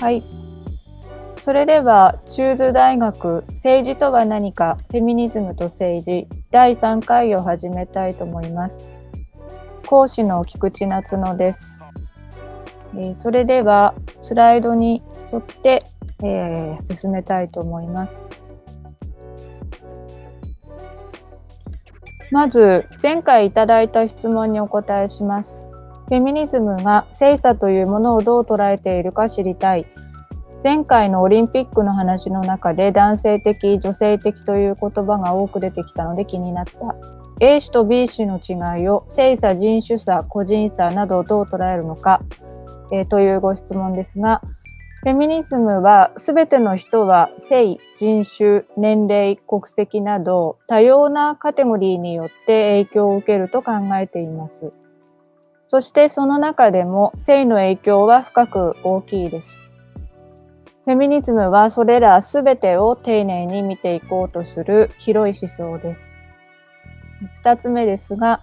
はい。それでは、中津大学政治とは何かフェミニズムと政治第3回を始めたいと思います。講師の菊池夏乃です。えー、それでは、スライドに沿って、えー、進めたいと思います。まず、前回いただいた質問にお答えします。フェミニズムが性差というものをどう捉えているか知りたい。前回のオリンピックの話の中で男性的、女性的という言葉が多く出てきたので気になった。A 種と B 種の違いを性差、人種差、個人差などをどう捉えるのか、えー、というご質問ですが、フェミニズムは全ての人は性、人種、年齢、国籍など多様なカテゴリーによって影響を受けると考えています。そしてその中でも性の影響は深く大きいです。フェミニズムはそれらすべてを丁寧に見ていこうとする広い思想です。二つ目ですが、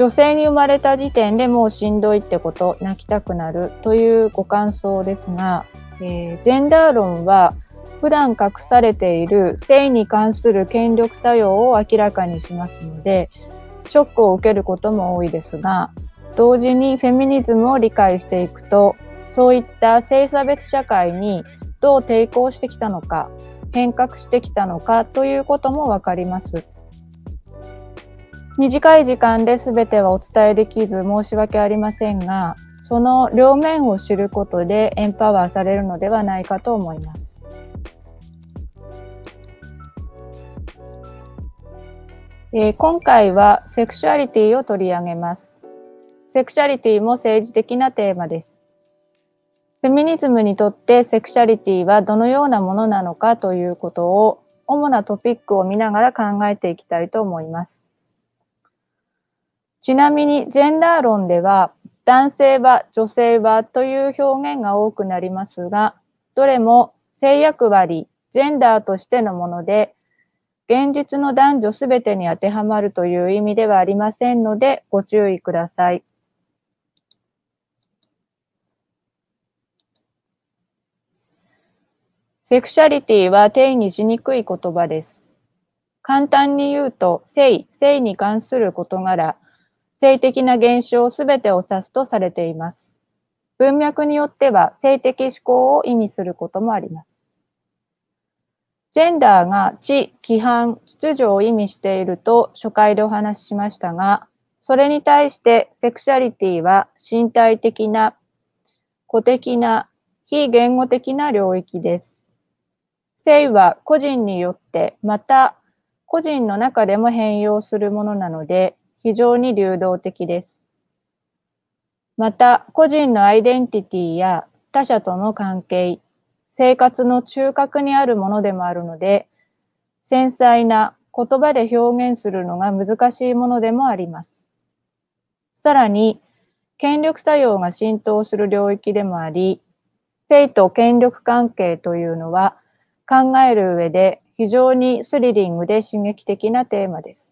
女性に生まれた時点でもうしんどいってこと、泣きたくなるというご感想ですが、えー、ジェンダー論は普段隠されている性に関する権力作用を明らかにしますので、ショックを受けることも多いですが、同時にフェミニズムを理解していくとそういった性差別社会にどう抵抗してきたのか変革してきたのかということもわかります。短い時間で全てはお伝えできず申し訳ありませんがその両面を知ることでエンパワーされるのではないかと思います。えー、今回はセクシュアリティを取り上げます。セクシャリティも政治的なテーマです。フェミニズムにとってセクシャリティはどのようなものなのかということを主なトピックを見ながら考えていきたいと思います。ちなみにジェンダー論では男性は女性はという表現が多くなりますが、どれも性役割、ジェンダーとしてのもので、現実の男女すべてに当てはまるという意味ではありませんのでご注意ください。セクシャリティは定義しにくい言葉です。簡単に言うと、性、性に関する事柄、性的な現象すべてを指すとされています。文脈によっては性的思考を意味することもあります。ジェンダーが知、規範、秩序を意味していると初回でお話ししましたが、それに対してセクシャリティは身体的な、個的な、非言語的な領域です。性は個人によってまた個人の中でも変容するものなので非常に流動的です。また個人のアイデンティティや他者との関係、生活の中核にあるものでもあるので繊細な言葉で表現するのが難しいものでもあります。さらに権力作用が浸透する領域でもあり、性と権力関係というのは考える上で非常にスリリングで刺激的なテーマです。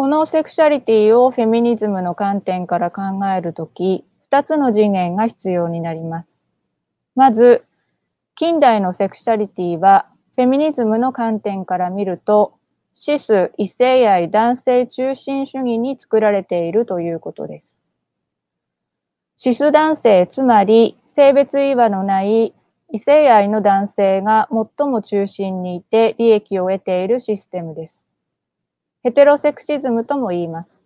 このセクシャリティをフェミニズムの観点から考えるとき、二つの次元が必要になります。まず、近代のセクシャリティはフェミニズムの観点から見ると、シス、異性愛、男性中心主義に作られているということです。シス男性、つまり性別違和のない異性愛の男性が最も中心にいて利益を得ているシステムです。ヘテロセクシズムとも言います。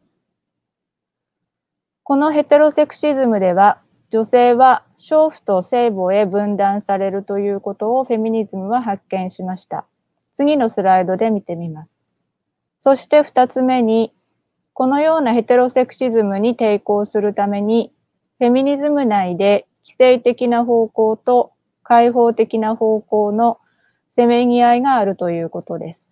このヘテロセクシズムでは、女性は娼婦と性母へ分断されるということをフェミニズムは発見しました。次のスライドで見てみます。そして二つ目に、このようなヘテロセクシズムに抵抗するために、フェミニズム内で規制的な方向と開放的な方向のせめぎ合いがあるということです。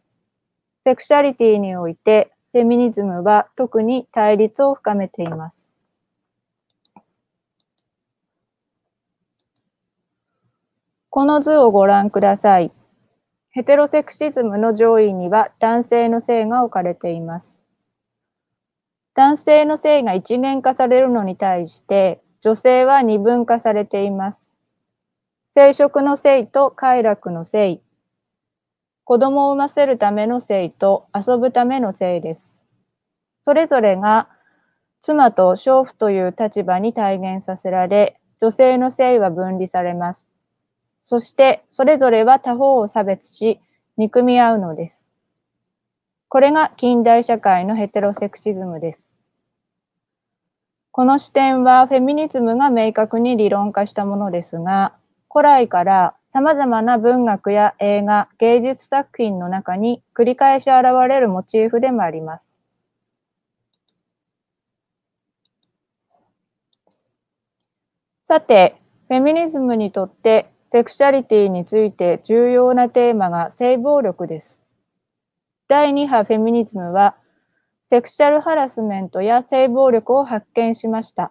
セクシャリティにおいて、フェミニズムは特に対立を深めています。この図をご覧ください。ヘテロセクシズムの上位には男性の性が置かれています。男性の性が一元化されるのに対して、女性は二分化されています。生殖の性と快楽の性、子供を産ませるための性と遊ぶための性です。それぞれが妻と娼婦という立場に体現させられ、女性の性は分離されます。そして、それぞれは他方を差別し、憎み合うのです。これが近代社会のヘテロセクシズムです。この視点はフェミニズムが明確に理論化したものですが、古来から様々な文学や映画、芸術作品の中に繰り返し現れるモチーフでもあります。さて、フェミニズムにとってセクシャリティについて重要なテーマが性暴力です。第2波フェミニズムはセクシャルハラスメントや性暴力を発見しました。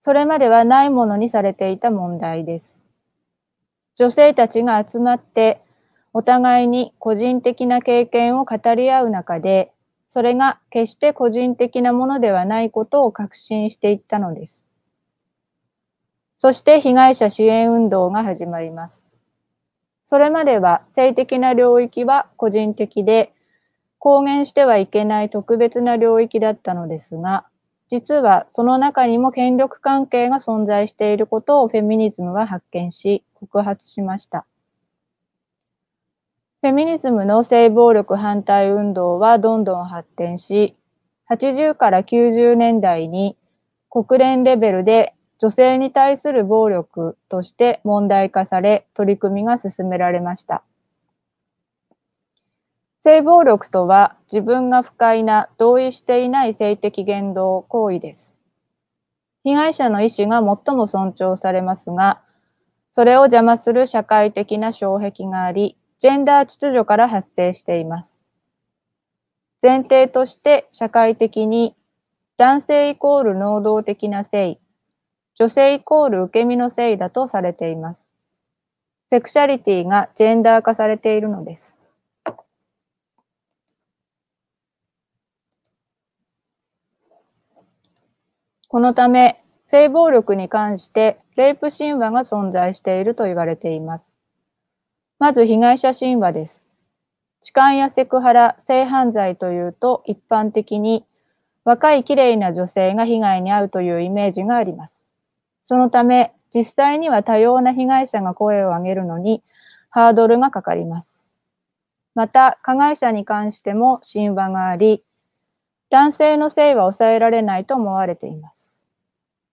それまではないものにされていた問題です。女性たちが集まってお互いに個人的な経験を語り合う中で、それが決して個人的なものではないことを確信していったのです。そして被害者支援運動が始まります。それまでは性的な領域は個人的で、公言してはいけない特別な領域だったのですが、実はその中にも権力関係が存在していることをフェミニズムは発見し、告発しました。フェミニズムの性暴力反対運動はどんどん発展し、80から90年代に国連レベルで女性に対する暴力として問題化され、取り組みが進められました。性暴力とは自分が不快な同意していない性的言動行為です。被害者の意思が最も尊重されますが、それを邪魔する社会的な障壁があり、ジェンダー秩序から発生しています。前提として社会的に男性イコール能動的な性、女性イコール受け身の性だとされています。セクシャリティがジェンダー化されているのです。このため、性暴力に関してレイプ神話が存在していると言われています。まず被害者神話です。痴漢やセクハラ、性犯罪というと一般的に若い綺麗な女性が被害に遭うというイメージがあります。そのため、実際には多様な被害者が声を上げるのにハードルがかかります。また、加害者に関しても神話があり、男性の性は抑えられないと思われています。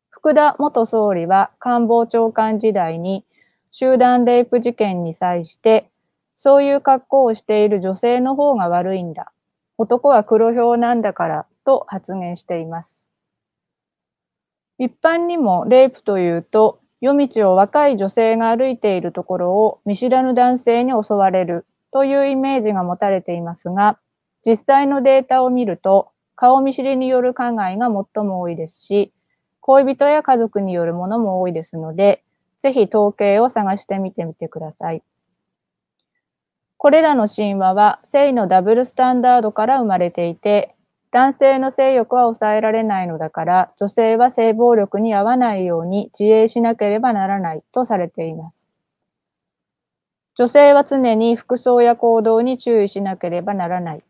福田元総理は官房長官時代に集団レイプ事件に際して、そういう格好をしている女性の方が悪いんだ。男は黒ひょうなんだからと発言しています。一般にもレイプというと、夜道を若い女性が歩いているところを見知らぬ男性に襲われるというイメージが持たれていますが、実際のデータを見ると、顔見知りによる加害が最も多いですし、恋人や家族によるものも多いですので、ぜひ統計を探してみてみてください。これらの神話は性のダブルスタンダードから生まれていて、男性の性欲は抑えられないのだから、女性は性暴力に合わないように自衛しなければならないとされています。女性は常に服装や行動に注意しなければならない。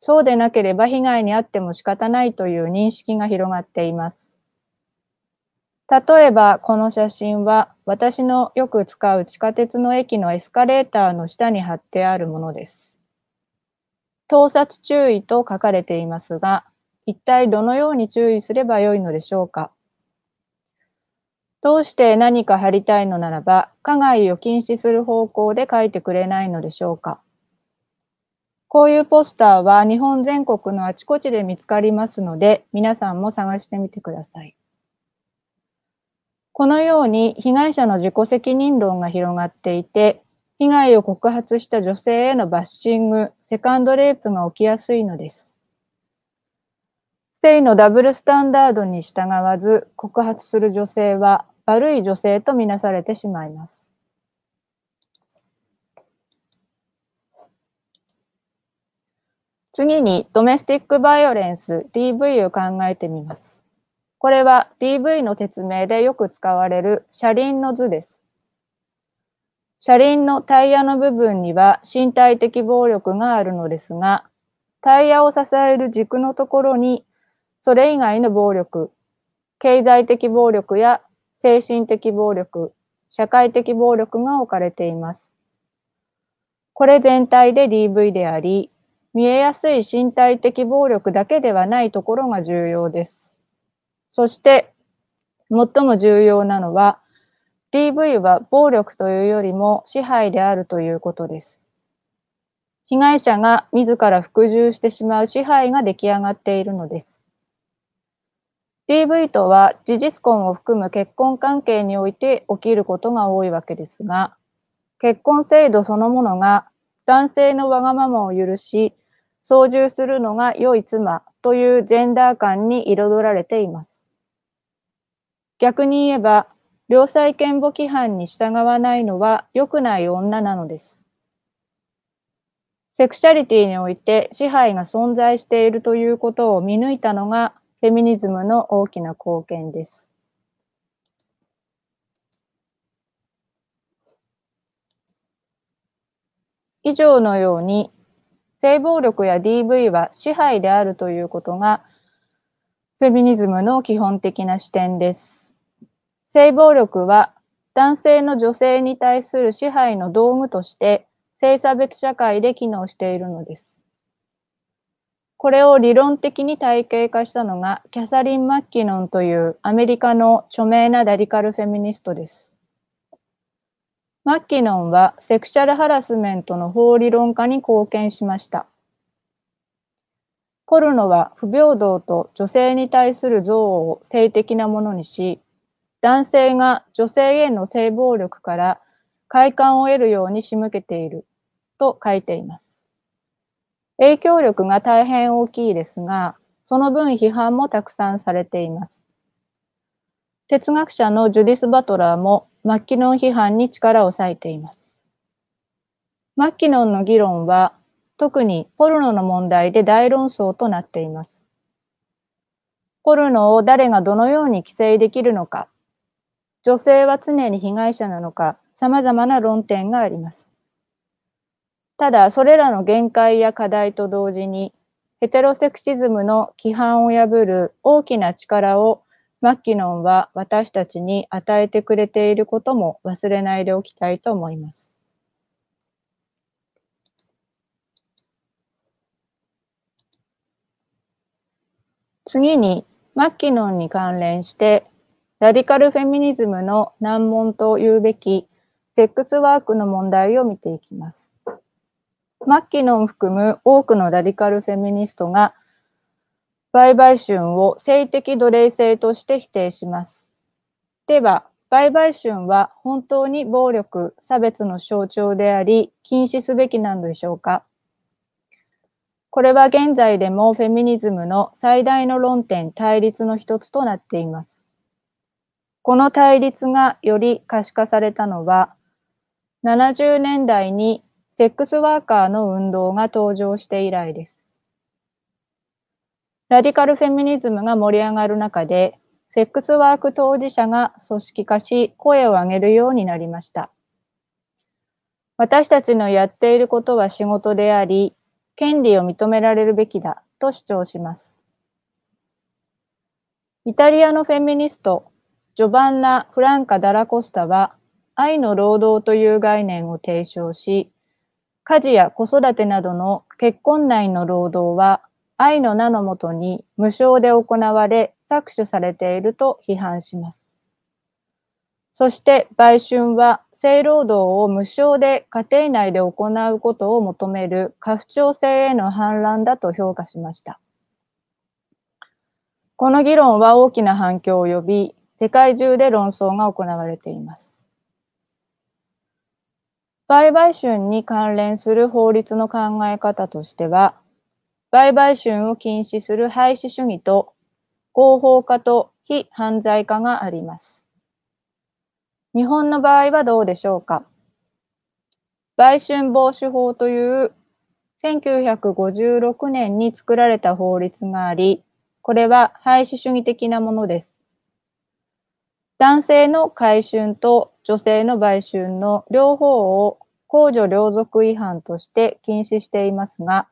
そうでなければ被害に遭っても仕方ないという認識が広がっています。例えば、この写真は私のよく使う地下鉄の駅のエスカレーターの下に貼ってあるものです。盗撮注意と書かれていますが、一体どのように注意すればよいのでしょうかどうして何か貼りたいのならば、加害を禁止する方向で書いてくれないのでしょうかこういうポスターは日本全国のあちこちで見つかりますので、皆さんも探してみてください。このように被害者の自己責任論が広がっていて、被害を告発した女性へのバッシング、セカンドレイプが起きやすいのです。性のダブルスタンダードに従わず告発する女性は悪い女性とみなされてしまいます。次に、ドメスティックバイオレンス DV を考えてみます。これは DV の説明でよく使われる車輪の図です。車輪のタイヤの部分には身体的暴力があるのですが、タイヤを支える軸のところに、それ以外の暴力、経済的暴力や精神的暴力、社会的暴力が置かれています。これ全体で DV であり、見えやすい身体的暴力だけではないところが重要です。そして、最も重要なのは、DV は暴力というよりも支配であるということです。被害者が自ら服従してしまう支配が出来上がっているのです。DV とは事実婚を含む結婚関係において起きることが多いわけですが、結婚制度そのものが男性のわがままを許し、操縦するのが良い妻というジェンダー感に彩られています。逆に言えば、良妻賢母規範に従わないのは良くない女なのです。セクシャリティにおいて支配が存在しているということを見抜いたのがフェミニズムの大きな貢献です。以上のように性暴力や DV は支配であるということが、フェミニズムの基本的な視点です。性暴力は男性の女性に対する支配の道具として性差別社会で機能しているのです。これを理論的に体系化したのがキャサリン・マッキノンというアメリカの著名なラディカルフェミニストです。マッキノンはセクシャルハラスメントの法理論家に貢献しました。ポルノは不平等と女性に対する憎悪を性的なものにし、男性が女性への性暴力から快感を得るように仕向けていると書いています。影響力が大変大きいですが、その分批判もたくさんされています。哲学者のジュディス・バトラーもマッキノン批判に力を割いています。マッキノンの議論は特にポルノの問題で大論争となっています。ポルノを誰がどのように規制できるのか、女性は常に被害者なのか、様々な論点があります。ただ、それらの限界や課題と同時に、ヘテロセクシズムの規範を破る大きな力をマッキノンは私たちに与えてくれていることも忘れないでおきたいと思います。次に、マッキノンに関連して、ラディカルフェミニズムの難問と言うべきセックスワークの問題を見ていきます。マッキノン含む多くのラディカルフェミニストが売買春を性的奴隷性として否定します。では、売買春は本当に暴力、差別の象徴であり、禁止すべきなのでしょうか？これは現在でもフェミニズムの最大の論点、対立の一つとなっています。この対立がより可視化されたのは、70年代にセックスワーカーの運動が登場して以来です。ラディカルフェミニズムが盛り上がる中で、セックスワーク当事者が組織化し、声を上げるようになりました。私たちのやっていることは仕事であり、権利を認められるべきだと主張します。イタリアのフェミニスト、ジョバンナ・フランカ・ダラコスタは、愛の労働という概念を提唱し、家事や子育てなどの結婚内の労働は愛の名のもとに無償で行われ搾取されていると批判します。そして売春は性労働を無償で家庭内で行うことを求める家父長制への反乱だと評価しました。この議論は大きな反響を呼び、世界中で論争が行われています。売買春に関連する法律の考え方としては、売買春を禁止する廃止主義と合法化と非犯罪化があります。日本の場合はどうでしょうか？売春防止法という1956年に作られた法律があり、これは廃止主義的なものです。男性の改春と女性の売春の両方を公序良俗違反として禁止していますが、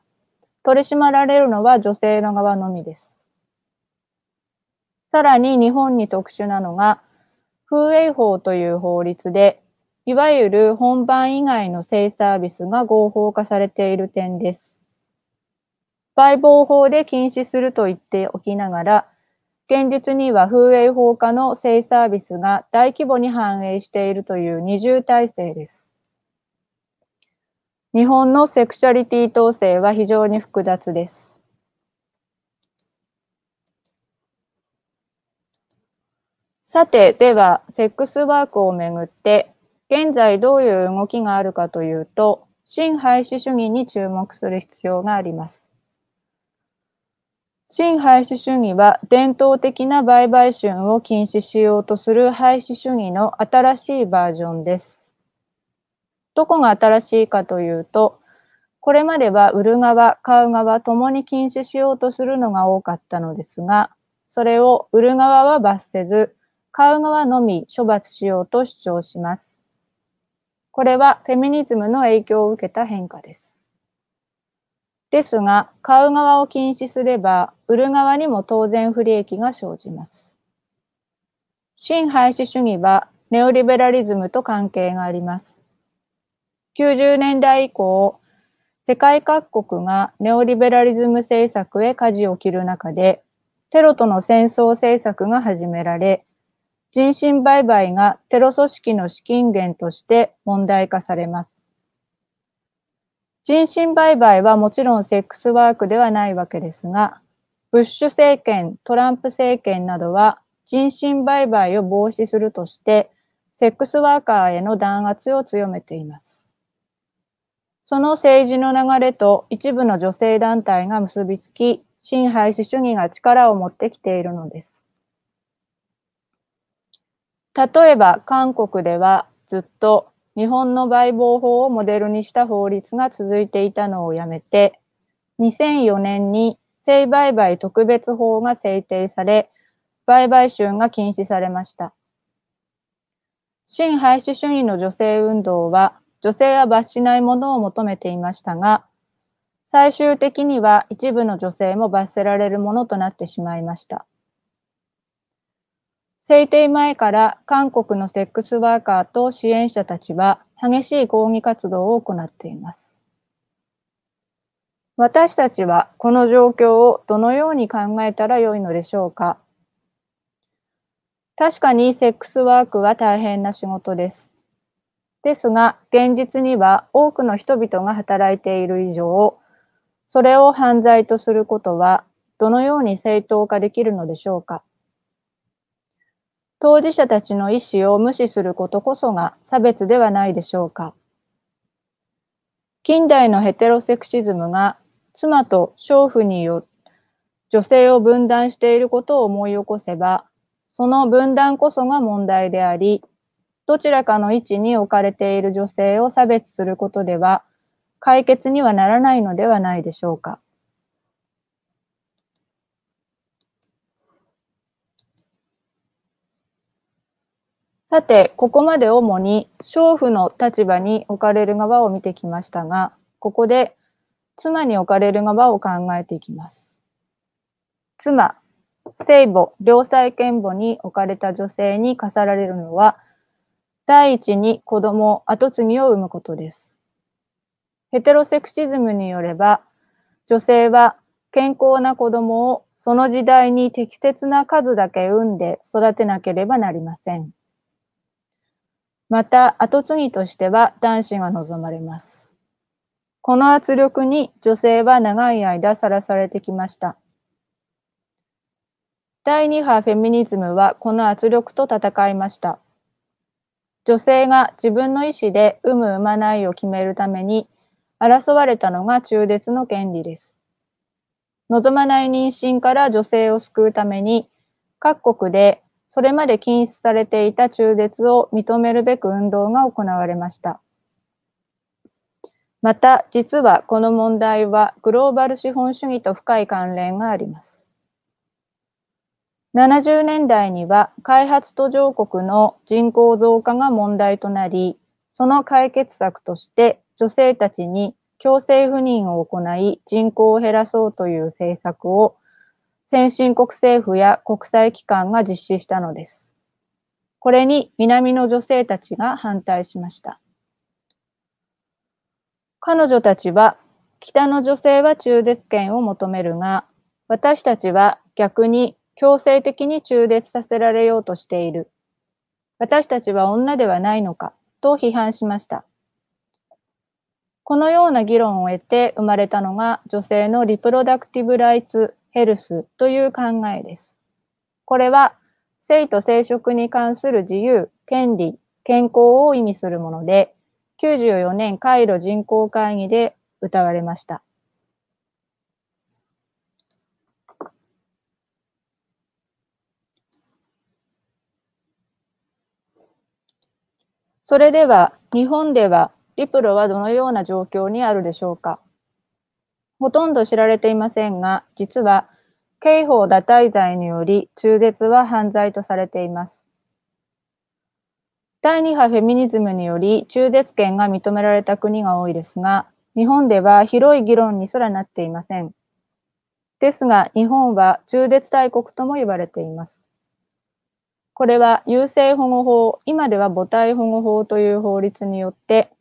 取り締まられるのは女性の側のみです。さらに日本に特殊なのが、風営法という法律で、いわゆる本番以外の性サービスが合法化されている点です。売房法で禁止すると言っておきながら、現実には風営法下の性サービスが大規模に反映しているという二重体制です。日本のセクシャリティ統制は非常に複雑です。さて、では、セックスワークをめぐって、現在どういう動きがあるかというと、新廃止主義に注目する必要があります。新廃止主義は伝統的な売買春を禁止しようとする廃止主義の新しいバージョンです。どこが新しいかというと、これまでは売る側、買う側ともに禁止しようとするのが多かったのですが、それを売る側は罰せず、買う側のみ処罰しようと主張します。これはフェミニズムの影響を受けた変化です。ですが、買う側を禁止すれば、売る側にも当然不利益が生じます。新廃止主義はネオリベラリズムと関係があります。90年代以降、世界各国がネオリベラリズム政策へ舵を切る中で、テロとの戦争政策が始められ、人身売買がテロ組織の資金源として問題化されます。人身売買はもちろんセックスワークではないわけですが、ブッシュ政権、トランプ政権などは人身売買を防止するとして、セックスワーカーへの弾圧を強めています。その政治の流れと一部の女性団体が結びつき、新廃止主義が力を持ってきているのです。例えば韓国ではずっと日本の売買法をモデルにした法律が続いていたのをやめて、2004年に性売買特別法が制定され、売買春が禁止されました。新廃止主義の女性運動は、女性は罰しないものを求めていましたが、最終的には一部の女性も罰せられるものとなってしまいました。制定前から韓国のセックスワーカーと支援者たちは激しい抗議活動を行っています。私たちはこの状況をどのように考えたらよいのでしょうか確かにセックスワークは大変な仕事です。ですが、現実には多くの人々が働いている以上、それを犯罪とすることはどのように正当化できるのでしょうか？当事者たちの意思を無視することこそが差別ではないでしょうか？近代のヘテロセクシズムが妻と娼婦によ女性を分断していることを思い起こせば、その分断こそが問題であり、どちらかの位置に置かれている女性を差別することでは解決にはならないのではないでしょうか。さて、ここまで主に娼婦の立場に置かれる側を見てきましたが、ここで妻に置かれる側を考えていきます。妻、聖母、良妻賢母に置かれた女性に課さられるのは、第一に子供、後継ぎを産むことです。ヘテロセクシズムによれば、女性は健康な子供をその時代に適切な数だけ産んで育てなければなりません。また、後継ぎとしては男子が望まれます。この圧力に女性は長い間さらされてきました。第2波フェミニズムはこの圧力と戦いました。女性が自分の意思で有無産まないを決めるために争われたのが中絶の権利です。望まない妊娠から女性を救うために各国でそれまで禁止されていた中絶を認めるべく運動が行われました。また、実はこの問題はグローバル資本主義と深い関連があります。70年代には開発途上国の人口増加が問題となり、その解決策として女性たちに強制不妊を行い人口を減らそうという政策を先進国政府や国際機関が実施したのです。これに南の女性たちが反対しました。彼女たちは北の女性は中絶権を求めるが、私たちは逆に強制的に中絶させられようとしている。私たちは女ではないのかと批判しました。このような議論を得て生まれたのが女性のリプロダクティブ・ライツ・ヘルスという考えです。これは性と生殖に関する自由、権利、健康を意味するもので、94年カイロ人口会議で歌われました。それでは、日本ではリプロはどのような状況にあるでしょうか？ほとんど知られていませんが、実は、刑法堕胎罪により中絶は犯罪とされています。第2波フェミニズムにより中絶権が認められた国が多いですが、日本では広い議論にすらなっていません。ですが、日本は中絶大国とも言われています。これは優生保護法、今では母体保護法という法律によって、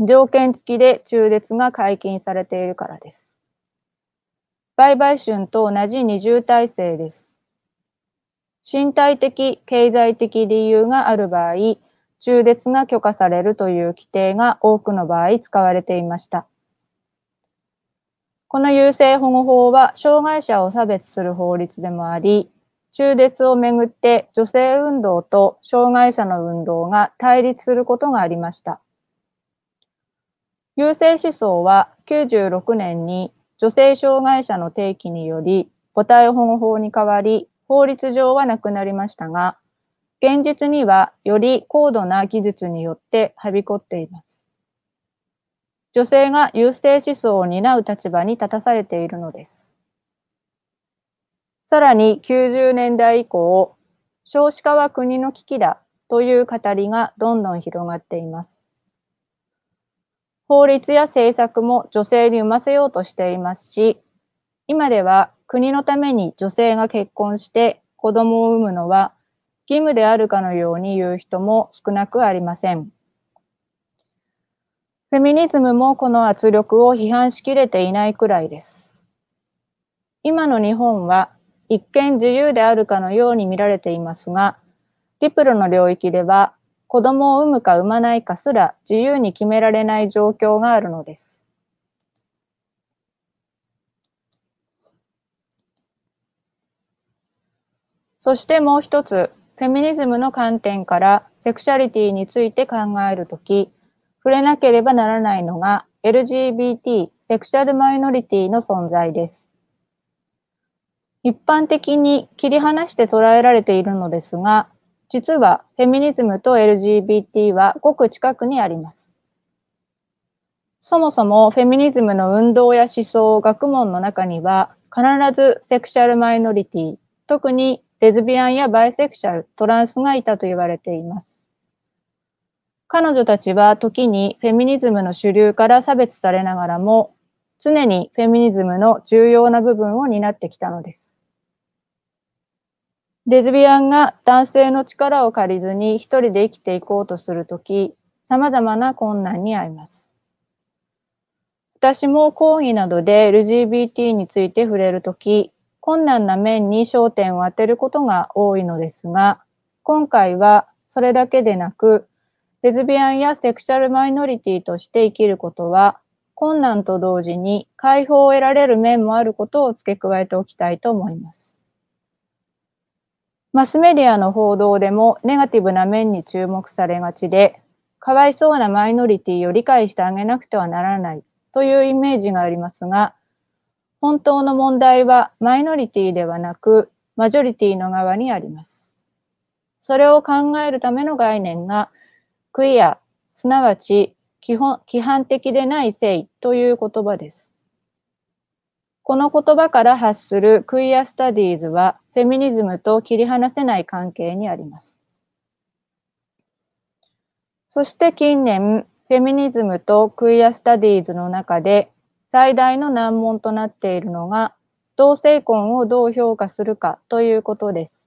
条件付きで中絶が解禁されているからです。売買春と同じ二重体制です。身体的、経済的理由がある場合、中絶が許可されるという規定が多くの場合使われていました。この優生保護法は障害者を差別する法律でもあり、中絶をめぐって女性運動と障害者の運動が対立することがありました。優生思想は96年に女性障害者の定期により母体保護法に変わり法律上はなくなりましたが、現実にはより高度な技術によってはびこっています。女性が優生思想を担う立場に立たされているのです。さらに90年代以降、少子化は国の危機だという語りがどんどん広がっています。法律や政策も女性に産ませようとしていますし、今では国のために女性が結婚して子供を産むのは義務であるかのように言う人も少なくありません。フェミニズムもこの圧力を批判しきれていないくらいです。今の日本は一見自由であるかのように見られていますが、リプロの領域では子供を産むか産まないかすら自由に決められない状況があるのです。そしてもう一つ、フェミニズムの観点からセクシャリティについて考えるとき、触れなければならないのが LGBT、セクシャルマイノリティの存在です。一般的に切り離して捉えられているのですが、実はフェミニズムと LGBT はごく近くにあります。そもそもフェミニズムの運動や思想、学問の中には必ずセクシャルマイノリティ、特にレズビアンやバイセクシャル、トランスがいたと言われています。彼女たちは時にフェミニズムの主流から差別されながらも、常にフェミニズムの重要な部分を担ってきたのです。レズビアンが男性の力を借りずに一人で生きていこうとするとき、様々な困難に遭います。私も講義などで LGBT について触れるとき、困難な面に焦点を当てることが多いのですが、今回はそれだけでなく、レズビアンやセクシャルマイノリティとして生きることは、困難と同時に解放を得られる面もあることを付け加えておきたいと思います。マスメディアの報道でもネガティブな面に注目されがちで、かわいそうなマイノリティを理解してあげなくてはならないというイメージがありますが、本当の問題はマイノリティではなく、マジョリティの側にあります。それを考えるための概念が、クイア、すなわち基本規範的でない性という言葉です。この言葉から発するクイアスタディーズはフェミニズムと切り離せない関係にあります。そして近年、フェミニズムとクイアスタディーズの中で最大の難問となっているのが同性婚をどう評価するかということです。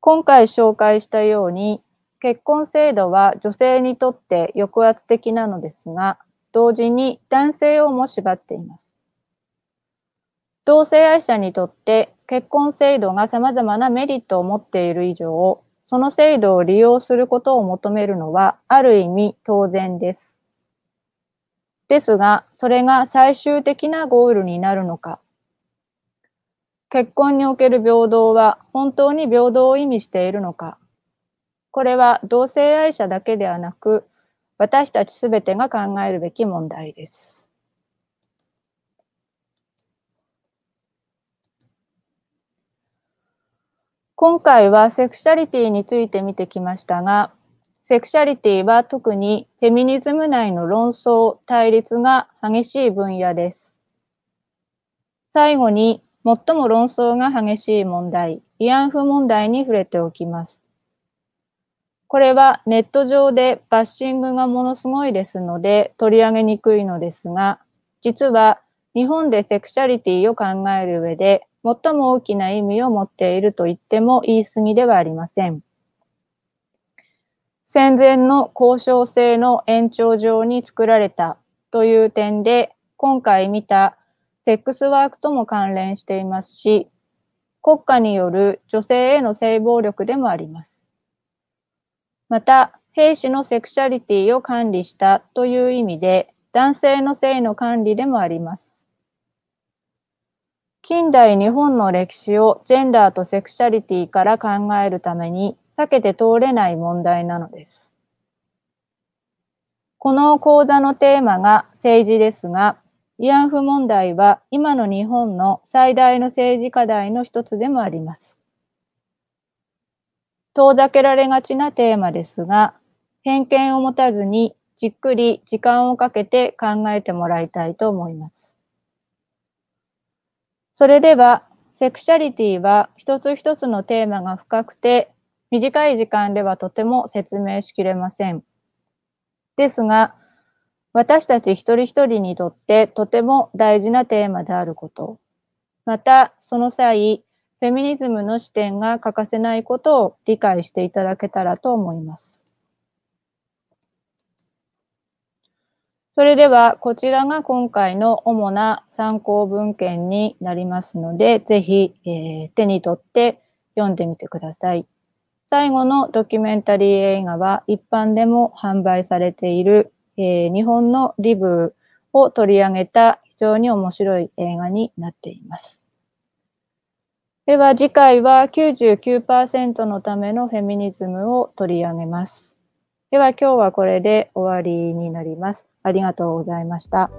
今回紹介したように結婚制度は女性にとって抑圧的なのですが、同時に男性をも縛っています。同性愛者にとって結婚制度が様々なメリットを持っている以上、その制度を利用することを求めるのはある意味当然です。ですが、それが最終的なゴールになるのか。結婚における平等は本当に平等を意味しているのか。これは同性愛者だけではなく、私たちすべてが考えるべき問題です。今回はセクシャリティについて見てきましたが、セクシャリティは特にフェミニズム内の論争、対立が激しい分野です。最後に、最も論争が激しい問題、慰安婦問題に触れておきます。これはネット上でバッシングがものすごいですので取り上げにくいのですが、実は日本でセクシャリティを考える上で最も大きな意味を持っていると言っても言い過ぎではありません。戦前の交渉制の延長上に作られたという点で、今回見たセックスワークとも関連していますし、国家による女性への性暴力でもあります。また、兵士のセクシャリティを管理したという意味で、男性の性の管理でもあります。近代日本の歴史をジェンダーとセクシャリティから考えるために避けて通れない問題なのです。この講座のテーマが政治ですが、慰安婦問題は今の日本の最大の政治課題の一つでもあります。遠ざけられがちなテーマですが、偏見を持たずにじっくり時間をかけて考えてもらいたいと思います。それでは、セクシャリティは一つ一つのテーマが深くて、短い時間ではとても説明しきれません。ですが、私たち一人一人にとってとても大事なテーマであること、またその際、フェミニズムの視点が欠かせないことを理解していただけたらと思います。それでは、こちらが今回の主な参考文献になりますので、ぜひ、えー、手に取って読んでみてください。最後のドキュメンタリー映画は一般でも販売されている、えー、日本のリブを取り上げた非常に面白い映画になっています。では次回は99%のためのフェミニズムを取り上げます。では今日はこれで終わりになります。ありがとうございました。